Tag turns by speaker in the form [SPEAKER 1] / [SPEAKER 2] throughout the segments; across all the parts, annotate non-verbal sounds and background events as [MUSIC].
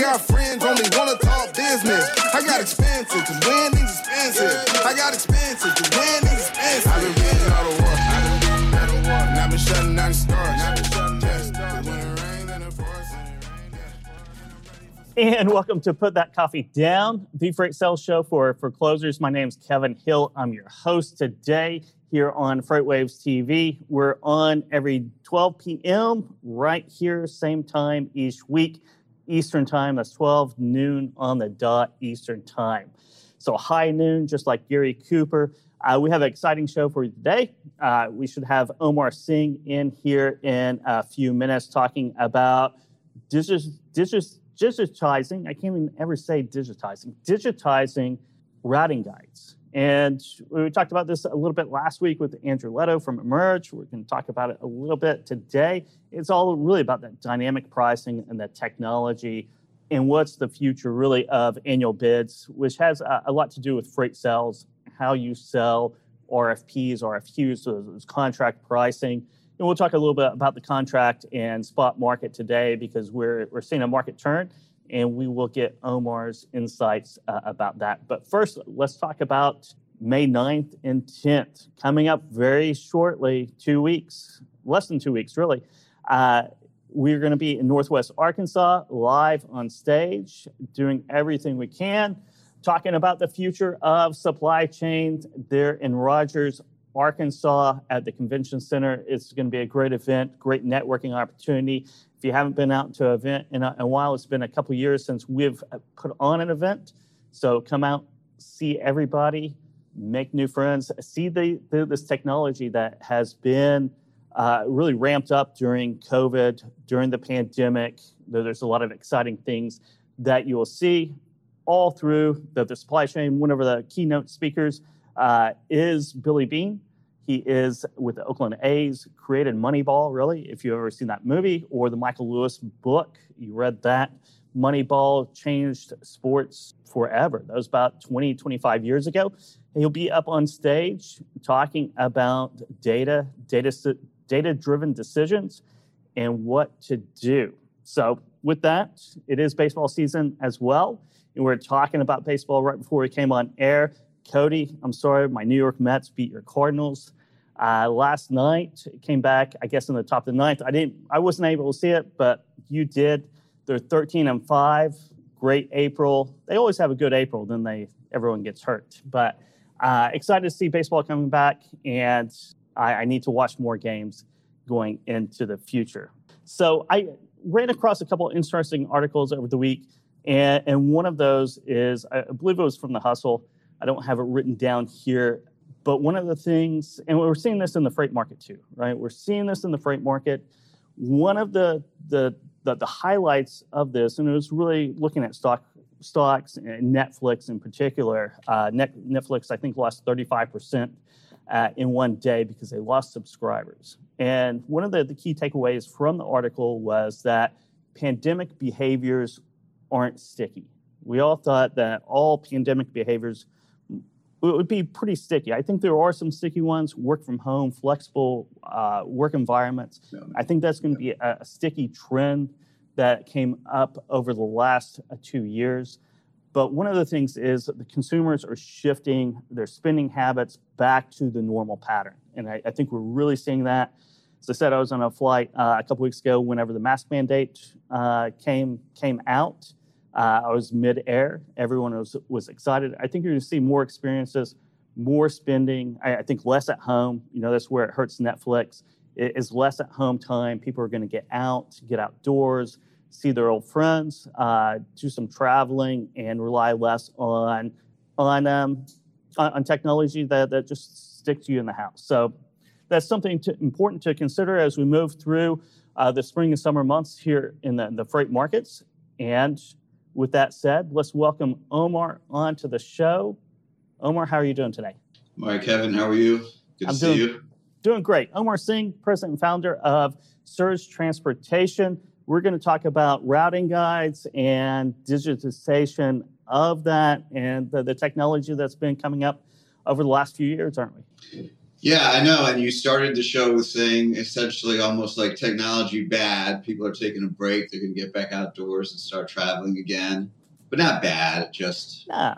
[SPEAKER 1] got friends, only wanna talk business. I got expensive, cause winning's expensive. I got expensive, cause winning's expensive. I've been reading all the war. I've been reading all the war. And I've been shutting down the stars. I've been shutting down the stars. When it rains and it pours.
[SPEAKER 2] And welcome to Put That Coffee Down, the Freight Sales Show for, for closers. My name's Kevin Hill. I'm your host today here on FreightWaves TV. We're on every 12 p.m. right here, same time each week, Eastern Time. That's 12 noon on the dot Eastern Time. So high noon, just like Gary Cooper. Uh, we have an exciting show for you today. Uh, we should have Omar Singh in here in a few minutes talking about digitizing. I can't even ever say digitizing. Digitizing routing guides. And we talked about this a little bit last week with Andrew Leto from Emerge. We're going to talk about it a little bit today. It's all really about that dynamic pricing and that technology and what's the future really of annual bids, which has a, lot to do with freight sales, how you sell RFPs, RFQs, so those contract pricing. And we'll talk a little bit about the contract and spot market today because we're, we're seeing a market turn and we will get Omar's insights uh, about that. But first, let's talk about May 9th and 10th, coming up very shortly, two weeks, less than two weeks, really. Uh, we're going to be in Northwest Arkansas, live on stage, doing everything we can, talking about the future of supply chains there in Rogers, Arkansas at the convention center. It's going to be a great event, great networking opportunity. If you haven't been out to an event in a, in a while, it's been a couple years since we've put on an event. So come out, see everybody, make new friends, see the, the this technology that has been uh, really ramped up during COVID, during the pandemic. There's a lot of exciting things that you will see all through the, the supply chain. One of the keynote speakers uh, is Billy Beane. He is with the Oakland A's, created Moneyball, really, if you've ever seen that movie, or the Michael Lewis book. You read that. Moneyball changed sports forever. That was about 20, 25 years ago. He'll be up on stage talking about data, data, data driven decisions, and what to do. So, with that, it is baseball season as well. And we're talking about baseball right before we came on air. Cody, I'm sorry, my New York Mets beat your Cardinals. Uh, last night it came back, I guess, in the top of the ninth. I didn't, I wasn't able to see it, but you did. They're 13 and five. Great April. They always have a good April. Then they everyone gets hurt. But uh, excited to see baseball coming back, and I, I need to watch more games going into the future. So I ran across a couple interesting articles over the week, and, and one of those is I believe it was from the Hustle. I don't have it written down here but one of the things, and we're seeing this in the freight market too, right? We're seeing this in the freight market. One of the the the, the highlights of this, and it was really looking at stock stocks and Netflix in particular. Uh, Net, Netflix, I think, lost 35% uh, in one day because they lost subscribers. And one of the, the key takeaways from the article was that pandemic behaviors aren't sticky. We all thought that all pandemic behaviors it would be pretty sticky. I think there are some sticky ones, work from home, flexible uh, work environments. Yeah. I think that's going to be a, a, sticky trend that came up over the last uh, two years. But one of the things is the consumers are shifting their spending habits back to the normal pattern. And I, I think we're really seeing that. As I said, I was on a flight uh, a couple weeks ago whenever the mask mandate uh, came, came out. Uh, I was mid-air. Everyone was was excited. I think you're going to see more experiences, more spending. I, I, think less at home. You know, that's where it hurts Netflix. It is less at home time. People are going to get out, get outdoors, see their old friends, uh, do some traveling, and rely less on on um, on, technology that that just sticks you in the house. So that's something to, important to consider as we move through uh, the spring and summer months here in the, the freight markets. And with that said, let's welcome Omar onto the show. Omar, how are you doing today?
[SPEAKER 3] All right, Kevin, how are you? Good
[SPEAKER 2] I'm
[SPEAKER 3] to
[SPEAKER 2] doing,
[SPEAKER 3] see you.
[SPEAKER 2] Doing great. Omar Singh, president and founder of Surge Transportation. We're going to talk about routing guides and digitization of that and the, the technology that's been coming up over the last few years, aren't we?
[SPEAKER 3] Yeah, I know. And you started the show with saying essentially almost like technology bad. People are taking a break. They're going to get back outdoors and start traveling again. But not bad, just
[SPEAKER 2] nah.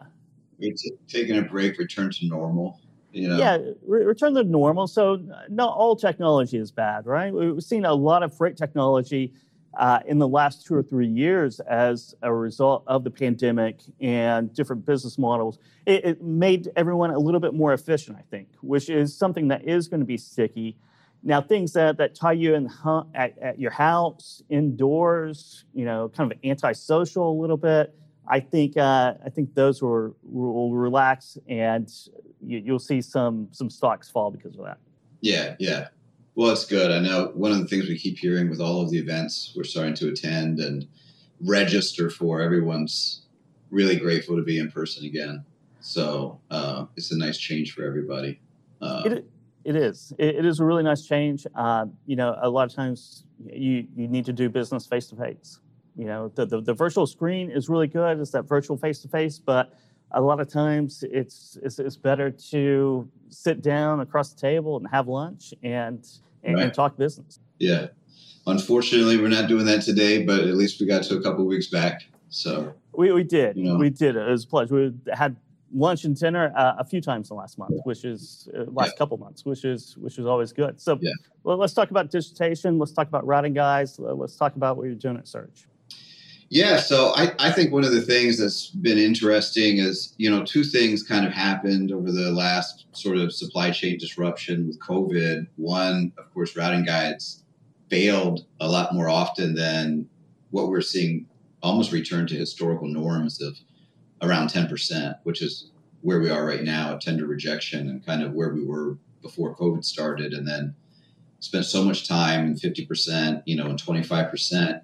[SPEAKER 3] taking a break, return to normal. You know?
[SPEAKER 2] Yeah, re- return to normal. So, not all technology is bad, right? We've seen a lot of freight technology uh, in the last two or three years as a result of the pandemic and different business models. It, it, made everyone a little bit more efficient, I think, which is something that is going to be sticky. Now, things that, that tie you in at, at your house, indoors, you know, kind of antisocial a little bit. I think uh, I think those will, will relax, and you, will see some some stocks fall because of that.
[SPEAKER 3] Yeah, yeah. Well, it's good. I know one of the things we keep hearing with all of the events we're starting to attend and register for, everyone's really grateful to be in person again. So uh, it's a nice change for everybody.
[SPEAKER 2] Uh, it, it is. It, it is a really nice change. Uh, you know, a lot of times you, you need to do business face to face. You know, the, the, the virtual screen is really good. It's that virtual face to face, but a lot of times it's, it's, it's better to sit down across the table and have lunch and and, right. and talk business.
[SPEAKER 3] Yeah. Unfortunately, we're not doing that today, but at least we got to a couple weeks back. So
[SPEAKER 2] we, we did. You know. We did. It was a pleasure. We had lunch and dinner uh, a few times in the last month, which is uh, last yeah. couple months, which is which is always good. So yeah. well, let's talk about dissertation. Let's talk about routing guides. Let's talk about what you're doing at Surge.
[SPEAKER 3] Yeah, so I, I think one of the things that's been interesting is, you know, two things kind of happened over the last sort of supply chain disruption with COVID. One, of course, routing guides failed a lot more often than what we're seeing almost return to historical norms of around 10%, which is where we are right now, tender rejection and kind of where we were before COVID started. And then spent so much time in 50%, you know, and 25%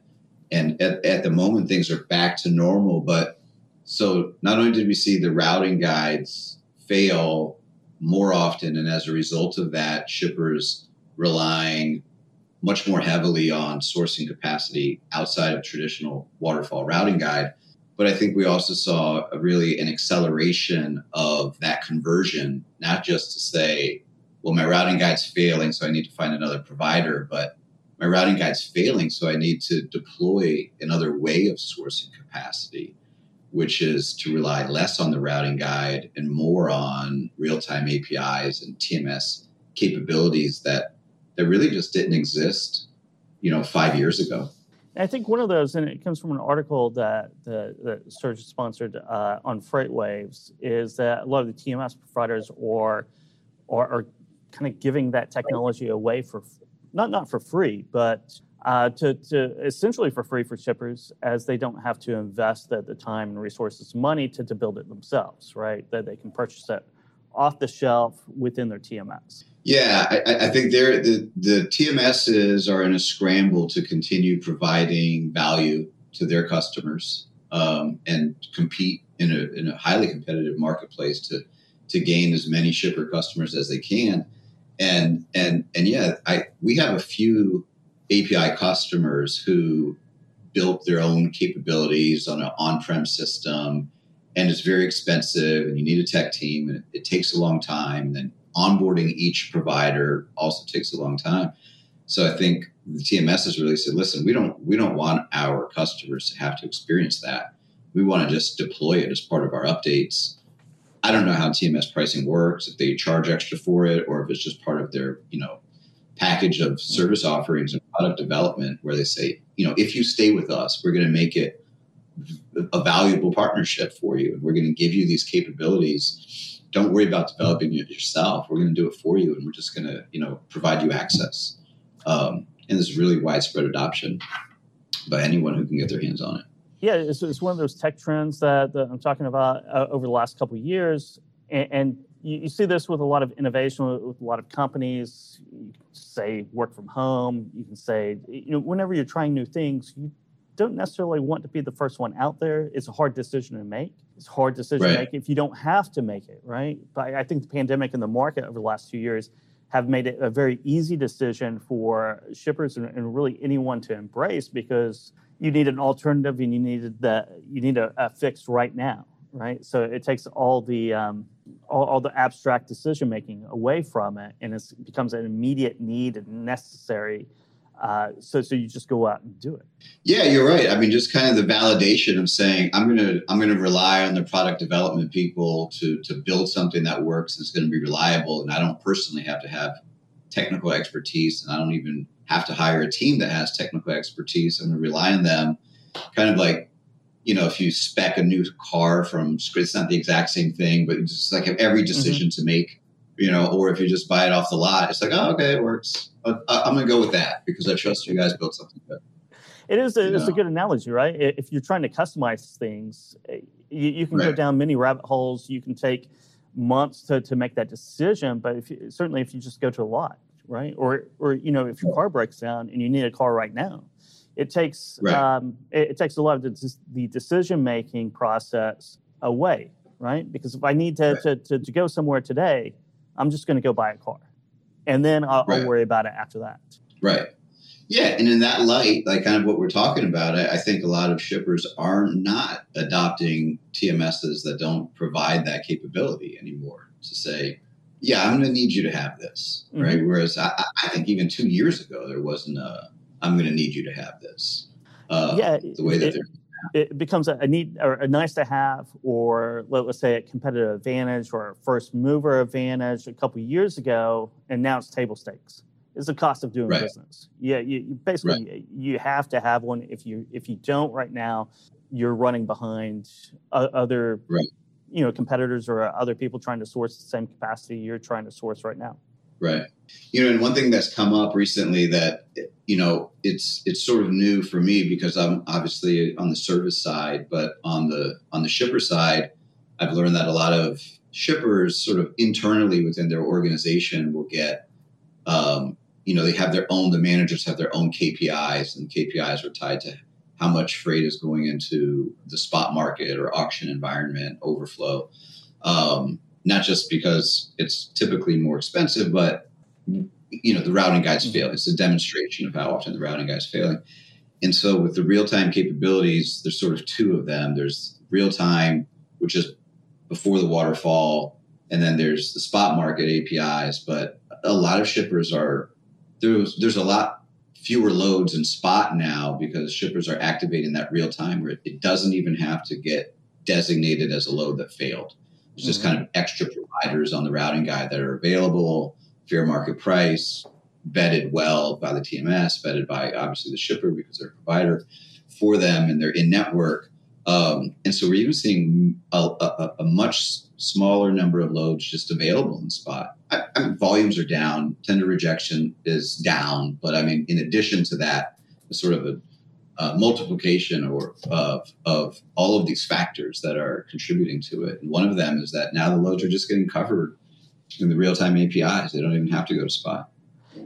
[SPEAKER 3] and at, at the moment things are back to normal but so not only did we see the routing guides fail more often and as a result of that shippers relying much more heavily on sourcing capacity outside of traditional waterfall routing guide. But i think we also saw a really an acceleration of that conversion not just to say well my routing guide's failing so i need to find another provider but my routing guide's failing, so I need to deploy another way of sourcing capacity, which is to rely less on the routing guide and more on real-time APIs and TMS capabilities that that really just didn't exist, you know, five years ago.
[SPEAKER 2] I think one of those, and it comes from an article that the, that Surge sponsored uh, on FreightWaves, is that a lot of the TMS providers are, are, are kind of giving that technology away for not not for free, but uh, to, to essentially for free for shippers as they don't have to invest the, the time and resources money to, to build it themselves, right? That they can purchase it off the shelf within their TMS.
[SPEAKER 3] Yeah, I, I think the, the TMSs are in a scramble to continue providing value to their customers um, and compete in a, in a highly competitive marketplace to, to gain as many shipper customers as they can and and and yeah, I we have a few API customers who built their own capabilities on an on-prem system, and it's very expensive, and you need a tech team, and it, it takes a long time. And then onboarding each provider also takes a long time. So I think the TMS has really said, listen, we don't we don't want our customers to have to experience that. We want to just deploy it as part of our updates I don't know how TMS pricing works, if they charge extra for it, or if it's just part of their, you know, package of service offerings and product development where they say, you know, if you stay with us, we're going to make it a valuable partnership for you. And we're going to give you these capabilities. Don't worry about developing it yourself. We're going to do it for you. And we're just going to, you know, provide you access. Um, and there's really widespread adoption by anyone who can get their hands on it
[SPEAKER 2] yeah, it's, it's one of those tech trends that, that I'm talking about uh, over the last couple of years, and, and you, you, see this with a lot of innovation with a lot of companies. You can say work from home. You can say you know whenever you're trying new things, you don't necessarily want to be the first one out there. It's a hard decision to make. It's a hard decision right. to make if you don't have to make it, right? But I think the pandemic and the market over the last two years have made it a very easy decision for shippers and, and really anyone to embrace because you need an alternative and you needed the you need a, a fix right now right so it takes all the um, all, all the abstract decision making away from it, and it becomes an immediate need and necessary. Uh, so, so you just go out and do it.
[SPEAKER 3] Yeah, you're right. I mean, just kind of the validation of saying I'm gonna I'm gonna rely on the product development people to to build something that works and it's going to be reliable, and I don't personally have to have technical expertise, and I don't even have to hire a team that has technical expertise. To rely on them, kind of like you know, if you spec a new car from, it's not the exact same thing, but it's just like every mm-hmm. decision mm-hmm. to make, you know, or if you just buy it off the lot, it's like, oh, okay, it works. I'm going to go with that because I trust you guys built something good.
[SPEAKER 2] It is a, it's a good analogy, right? If you're trying to customize things, eh, you, you can right. go down many rabbit holes. You can take months to, to make that decision, but if you, certainly if you just go to a lot, right? Or, or, you know, if your car breaks down and you need a car right now, it takes right. um, it, it, takes a lot of the, the decision making process away, right? Because if I need to, right. to, to, to, go somewhere today, I'm just going to go buy a car, and then I'll, right. I'll, worry about it after that.
[SPEAKER 3] Right. Yeah, and in that light, like kind of what we're talking about, I, I think a lot of shippers are not adopting TMSs that don't provide that capability anymore. To say, yeah, I'm going to need you to have this, mm-hmm. right? Whereas I, I think even two years ago there wasn't a I'm going to need you to have this.
[SPEAKER 2] Uh, yeah, the way that it, it becomes a, a need or a nice to have, or let, us say a competitive advantage or a first mover advantage a couple years ago, and now it's table stakes. It's the cost of doing right. business. Yeah, you, you basically right. you have to have one. If you if you don't right now, you're running behind other right. You know competitors or other people trying to source the same capacity you're trying to source right now.
[SPEAKER 3] Right. You know, and one thing that's come up recently that you know it's it's sort of new for me because I'm obviously on the service side, but on the on the shipper side, I've learned that a lot of shippers sort of internally within their organization will get um, you know they have their own the managers have their own KPIs and KPIs are tied to how much freight is going into the spot market or auction environment overflow. Um, not just because it's typically more expensive, but you know the routing guides mm-hmm. fail. It's a demonstration of how often the routing guides failing. And so with the real time capabilities, there's sort of two of them. There's real time, which is before the waterfall, and then there's the spot market APIs. But a lot of shippers are there's there's a lot fewer loads in spot now because shippers are activating that real time where it doesn't even have to get designated as a load that failed. There's just mm-hmm. kind of extra providers on the routing guide that are available, fair market price, vetted well by the TMS, vetted by obviously the shipper because they're a provider for them and they're in network. Um, and so we're even seeing a, a, a, much smaller number of loads just available in spot. I, I mean, volumes are down, tender rejection is down, but I mean, in addition to that, sort of a uh, multiplication or of, of all of these factors that are contributing to it. And one of them is that now the loads are just getting covered in the real time APIs. They don't even have to go to spot.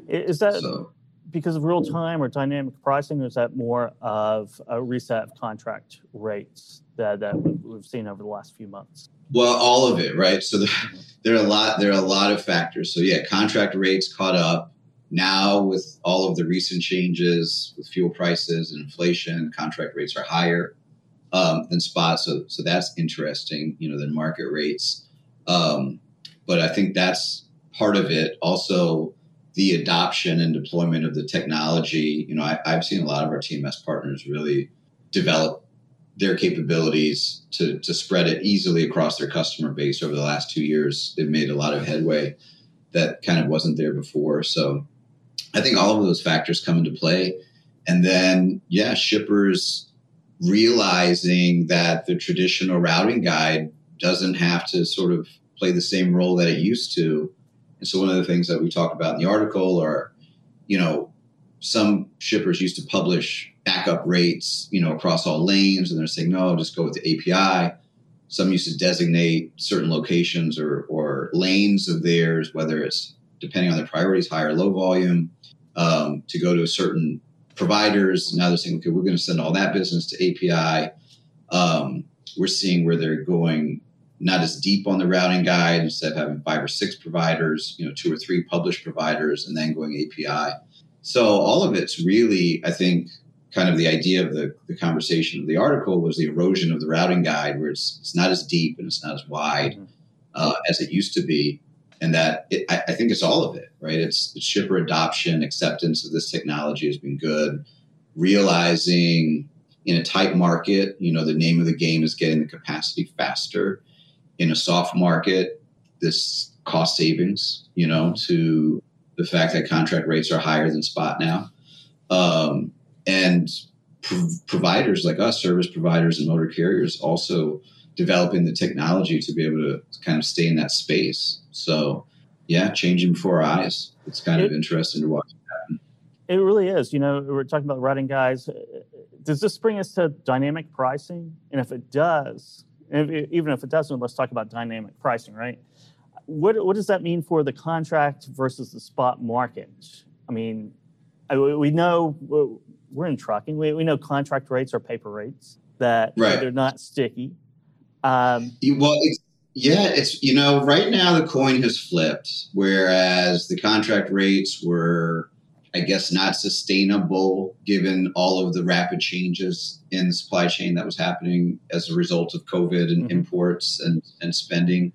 [SPEAKER 2] Is that so, because of real time or dynamic pricing, or is that more of a reset of contract rates that, that we've seen over the last few months?
[SPEAKER 3] Well, all of it, right? So there, there are a lot. There are a lot of factors. So yeah, contract rates caught up. Now, with all of the recent changes with fuel prices and inflation, contract rates are higher um, than spot. So, so that's interesting, you know, than market rates. Um, but I think that's part of it. Also, the adoption and deployment of the technology. You know, I, I've seen a lot of our TMS partners really develop their capabilities to, to spread it easily across their customer base over the last two years. They've made a lot of headway that kind of wasn't there before. So I think all of those factors come into play. And then, yeah, shippers realizing that the traditional routing guide doesn't have to sort of play the same role that it used to. And so, one of the things that we talked about in the article are, you know, some shippers used to publish backup rates, you know, across all lanes, and they're saying, no, just go with the API. Some used to designate certain locations or, or lanes of theirs, whether it's depending on their priorities, high or low volume um, to go to certain providers. Now they're saying, okay, we're going to send all that business to API. Um, we're seeing where they're going not as deep on the routing guide instead of having five or six providers, you know, two or three published providers, and then going API. So all of it's really, I think, kind of the idea of the, the conversation of the article was the erosion of the routing guide, where it's, it's not as deep and it's not as wide. Mm-hmm. uh, as it used to be. And that it, I, I, think it's all of it, right? It's, it's shipper adoption, acceptance of this technology has been good. Realizing in a tight market, you know, the name of the game is getting the capacity faster. In a soft market, this cost savings, you know, to the fact that contract rates are higher than spot now. Um, and providers like us, service providers and motor carriers, also developing the technology to be able to kind of stay in that space. So, yeah, changing before our eyes. It's kind it, of interesting to watch happen.
[SPEAKER 2] It really is. You know, we're talking about routing guides. Does this bring us to dynamic pricing? And if it does, if even if it doesn't, let's talk about dynamic pricing, right? What, what does that mean for the contract versus the spot market? I mean, we know we're in trucking. We, we know contract rates are paper rates that right. they're not sticky.
[SPEAKER 3] Um, well, it's, yeah, it's you know right now the coin has flipped, whereas the contract rates were, I guess, not sustainable given all of the rapid changes in the supply chain that was happening as a result of COVID and mm-hmm. imports and and spending.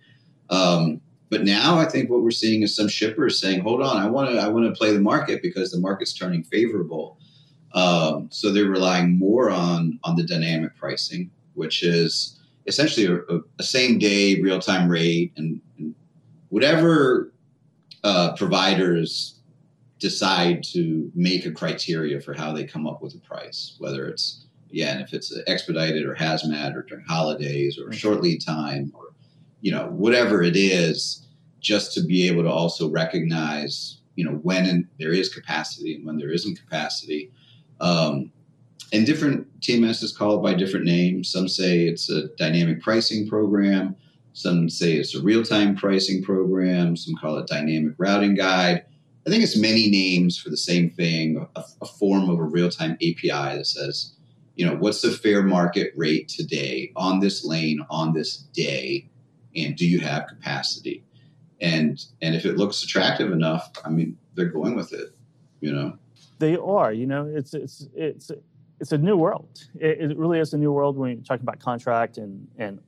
[SPEAKER 3] Um, but now I think what we're seeing is some shippers saying, "Hold on, I want to I want to play the market because the market's turning favorable." Um, so they're relying more on on the dynamic pricing, which is essentially a, a same day real time rate and, and whatever uh, providers decide to make a criteria for how they come up with a price, whether it's yeah, and if it's expedited or hazmat or during holidays or short lead time or you know whatever it is, just to be able to also recognize you know when there is capacity and when there isn't capacity um, and different TMS is called by different names. Some say it's a dynamic pricing program. Some say it's a real time pricing program. Some call it dynamic routing guide. I think it's many names for the same thing, a, a form of a real time API that says, you know, what's the fair market rate today on this lane on this day? And do you have capacity? And and if it looks attractive enough, I mean, they're going with it, you know
[SPEAKER 2] they are. You know, it's it's it's it's a new world. It, it really is a new world when you talk about contract and and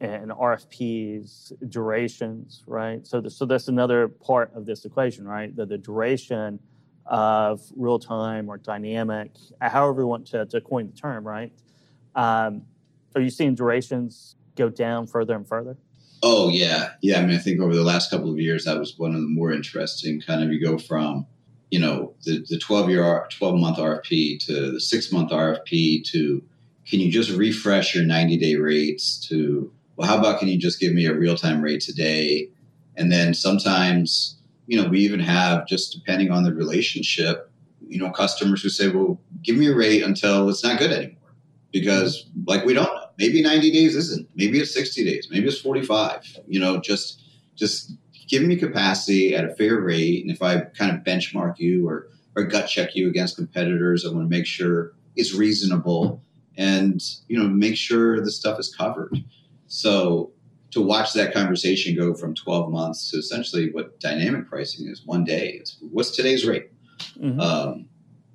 [SPEAKER 2] and RFPs, durations, right? So, the, so that's another part of this equation, right? The, the duration of real time or dynamic, however you want to, to coin the term, right? Um, are you seeing durations go down further and further?
[SPEAKER 3] Oh yeah, yeah. I mean, I think over the last couple of years, that was one of the more interesting. Kind of, you go from you know the, the 12 year 12 month rfp to the six month rfp to can you just refresh your 90 day rates to well how about can you just give me a real time rate today? And then sometimes you know we even have just depending on the relationship you know customers who say well give me a rate until it's not good anymore. Because like we don't know. Maybe 90 days isn't. Maybe it's 60 days. Maybe it's 45 you know just just give me capacity at a fair rate. And if I kind of benchmark you or, or gut check you against competitors, I want to make sure it's reasonable and, you know, make sure the stuff is covered. So to watch that conversation go from 12 months to essentially what dynamic pricing is one day, it's what's today's rate? Mm-hmm. Um,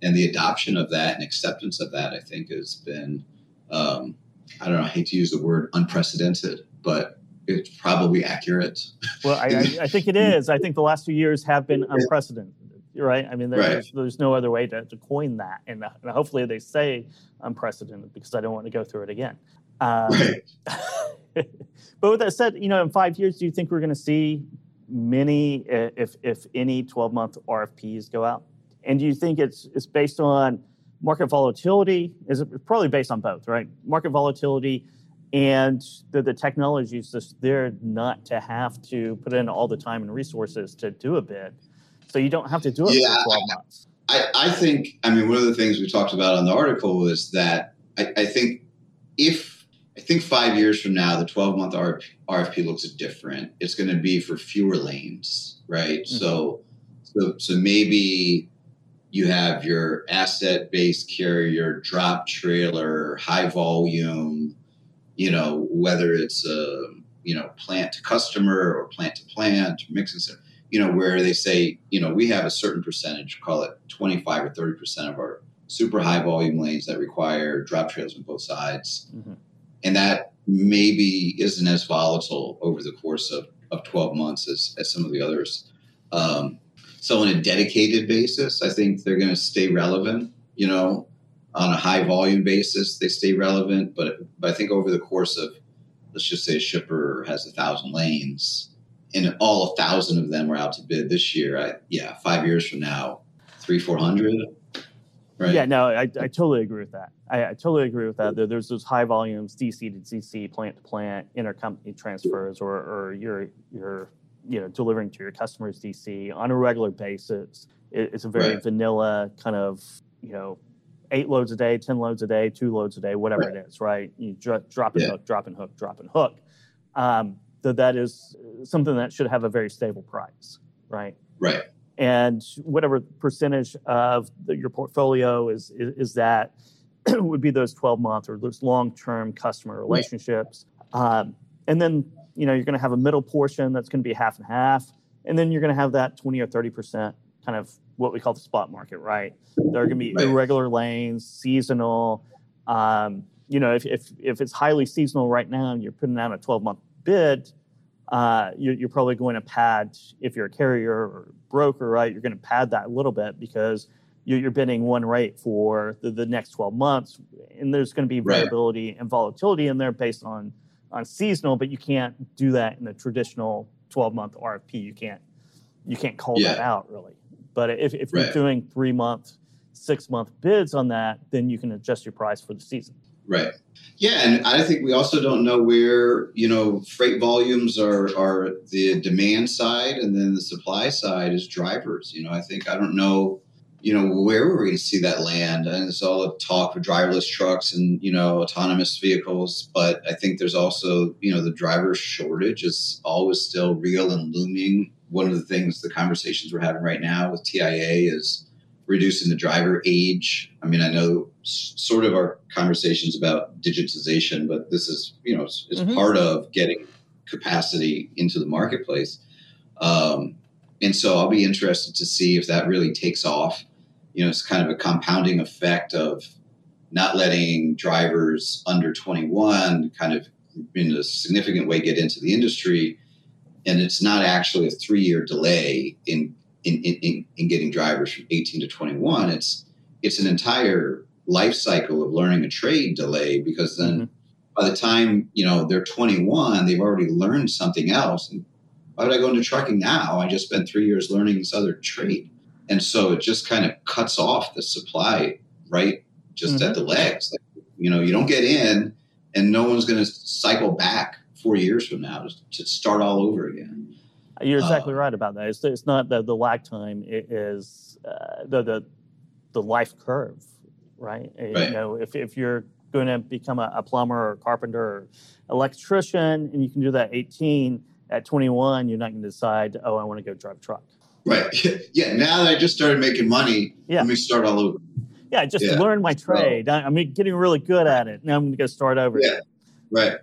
[SPEAKER 3] and the adoption of that and acceptance of that, I think, has been, um, I don't know, I hate to use the word unprecedented, but it's probably accurate.
[SPEAKER 2] Well, I, I, think it [LAUGHS] is. I think the last few years have been unprecedented. Right. I mean, there's, right. there's no other way to, to coin that, and, uh, and, hopefully they say unprecedented because I don't want to go through it again. Um, right. [LAUGHS] [LAUGHS] but with that said, you know, in five years, do you think we're going to see many, eh, if if any, 12 month RFPs go out? And do you think it's it's based on market volatility? Is it probably based on both, right? Market volatility and the, the technology is just there not to have to put in all the time and resources to do a bid. So you don't have to do it yeah, for 12 months.
[SPEAKER 3] I, I think, I mean, one of the things we talked about on the article is that I, I think if, I think five years from now, the 12 month RFP looks different. It's going to be for fewer lanes, right? Mm-hmm. So, so, so maybe you have your asset based carrier, drop trailer, high volume, you know, whether it's a you know plant to customer or plant to plant or mixing, you know, where they say, you know, we have a certain percentage, call it 25 or 30 percent of our super high volume lanes that require drop trails on both sides, mm-hmm. And that maybe isn't as volatile over the course of of 12 months as, as some of the others. Um, so on a dedicated basis, I think they're going to stay relevant. You know, on a high volume basis, they stay relevant. But, but I think over the course of, let's just say a shipper has a thousand lanes and all a thousand of them are out to bid this year. I, yeah, five years from now, three, 400.
[SPEAKER 2] Right. Yeah, no, I, I totally agree with that. I, I totally agree with that. There, there's those high volumes, DC to DC, plant to plant, intercompany transfers, or, or you're, you're you know delivering to your customers DC on a regular basis. It, it's a very right. vanilla kind of you know eight loads a day, ten loads a day, two loads a day, whatever right. it is. Right? You dro- drop and yeah. hook, drop and hook, drop and hook. Um, that that is something that should have a very stable price. Right.
[SPEAKER 3] Right
[SPEAKER 2] and whatever percentage of the, your portfolio is, is, is that [CLEARS THROAT] would be those 12 month or those long-term customer relationships. Um, and then you know you're going to have a middle portion that's going to be half and half and then you're going to have that 20 or 30 percent kind of what we call the spot market right? There are going to be right. irregular lanes seasonal. Um, you know if, if, if it's highly seasonal right now and you're putting out a 12 month bid uh, you're, you're, probably going to pad if you're a carrier or broker, right? You're going to pad that a little bit because you're, you're bidding one rate for the, the, next 12 months, and there's going to be variability right. and volatility in there based on on seasonal, but you can't do that in the traditional 12 month RFP. You can't you can't call yeah. that out really. But if, if you're doing three month, six month bids on that, then you can adjust your price for the season.
[SPEAKER 3] Right. Yeah, and I think we also don't know where you know freight volumes are are the demand side, and then the supply side is drivers. You know, I think I don't know, you know, where we're going to see that land, and it's all a talk of driverless trucks and you know autonomous vehicles. But I think there's also you know the driver shortage is always still real and looming. One of the things the conversations we're having right now with TIA is reducing the driver age. I mean, I know sort of our conversations about digitization, but this is, you know, is mm-hmm. part of getting capacity into the marketplace. Um, and so I'll be interested to see if that really takes off. You know, it's kind of a compounding effect of not letting drivers under 21 kind of in a significant way get into the industry. And it's not actually a three year delay in in, in, in getting drivers from 18 to 21. It's it's an entire life cycle of learning a trade delay because then mm-hmm. by the time you know they're 21, they've already learned something else. And why would I go into trucking now? I just spent three years learning this other trade, and so it just kind of cuts off the supply right just mm-hmm. at the legs. Like, you know, you don't get in, and no one's going to cycle back four years from now to start all over again.
[SPEAKER 2] You're exactly uh, right about that. It's, it's not the, the lag time, it is uh, the, the, the life curve, right? Eh, right? You know, if, if you're going to become a, a, plumber or carpenter or electrician and you can do that 18, at 21, you're not going to decide, oh, I want to go drive a truck.
[SPEAKER 3] Right. [LAUGHS] Yeah. Now that I just started making money, yeah. let me start all over.
[SPEAKER 2] Yeah. Just yeah. learn my trade. So, I'm getting really good at it. Now I'm going to go start over.
[SPEAKER 3] Yeah. Right.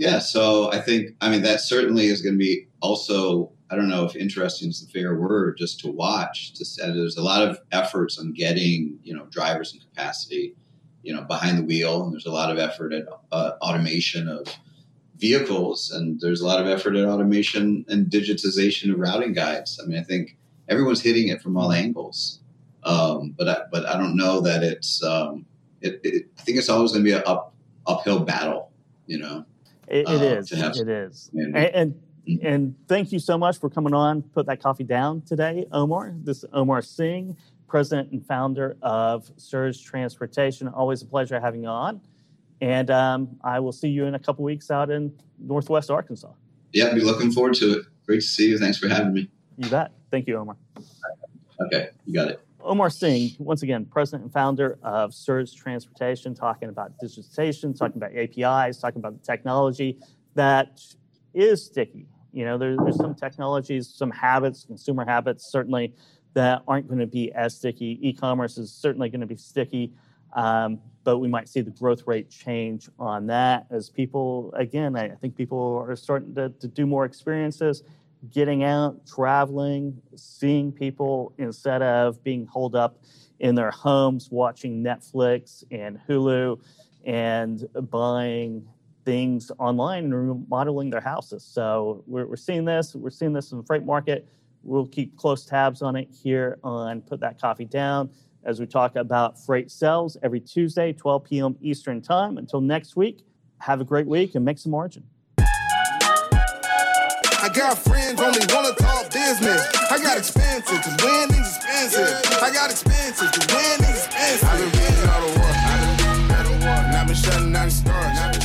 [SPEAKER 3] Yeah, so I think I mean that certainly is going to be also I don't know if interesting is the fair word just to watch. To say there's a lot of efforts on getting you know drivers and capacity, you know behind the wheel, and there's a lot of effort at uh, automation of vehicles, and there's a lot of effort at automation and digitization of routing guides. I mean, I think everyone's hitting it from all angles, um, but I, but I don't know that it's um, it, it, I think it's always going to be an up uphill battle, you know.
[SPEAKER 2] It, it uh, is. It is. And, and. And thank you so much for coming on. Put that coffee down today, Omar. This is Omar Singh, president and founder of Surge Transportation. Always a pleasure having you on. And um, I will see you in a couple weeks out in Northwest Arkansas.
[SPEAKER 3] Yeah, be looking forward to it. Great to see you. Thanks for having me.
[SPEAKER 2] You bet. Thank you, Omar.
[SPEAKER 3] Okay, you got it.
[SPEAKER 2] Omar Singh, once again, president and founder of Surge Transportation, talking about digitization, talking about APIs, talking about the technology that is sticky. You know, there, there's some technologies, some habits, consumer habits, certainly that aren't going to be as sticky. E-commerce is certainly going to be sticky, um, but we might see the growth rate change on that as people, again, I, think people are starting to, to do more experiences getting out, traveling, seeing people instead of being holed up in their homes watching Netflix and Hulu and buying things online and remodeling their houses. So we're, we're seeing this. We're seeing this in the freight market. We'll keep close tabs on it here on Put That Coffee Down as we talk about freight sales every Tuesday, 12 p.m. Eastern Time. Until next week, have a great week and make some margin.
[SPEAKER 1] I got friends only wanna talk business. I got expensive, cause winning's expensive. I got expensive, cause winning's expensive. I've been reading all the work. I've been reading all the work. And I've been shutting down the stars.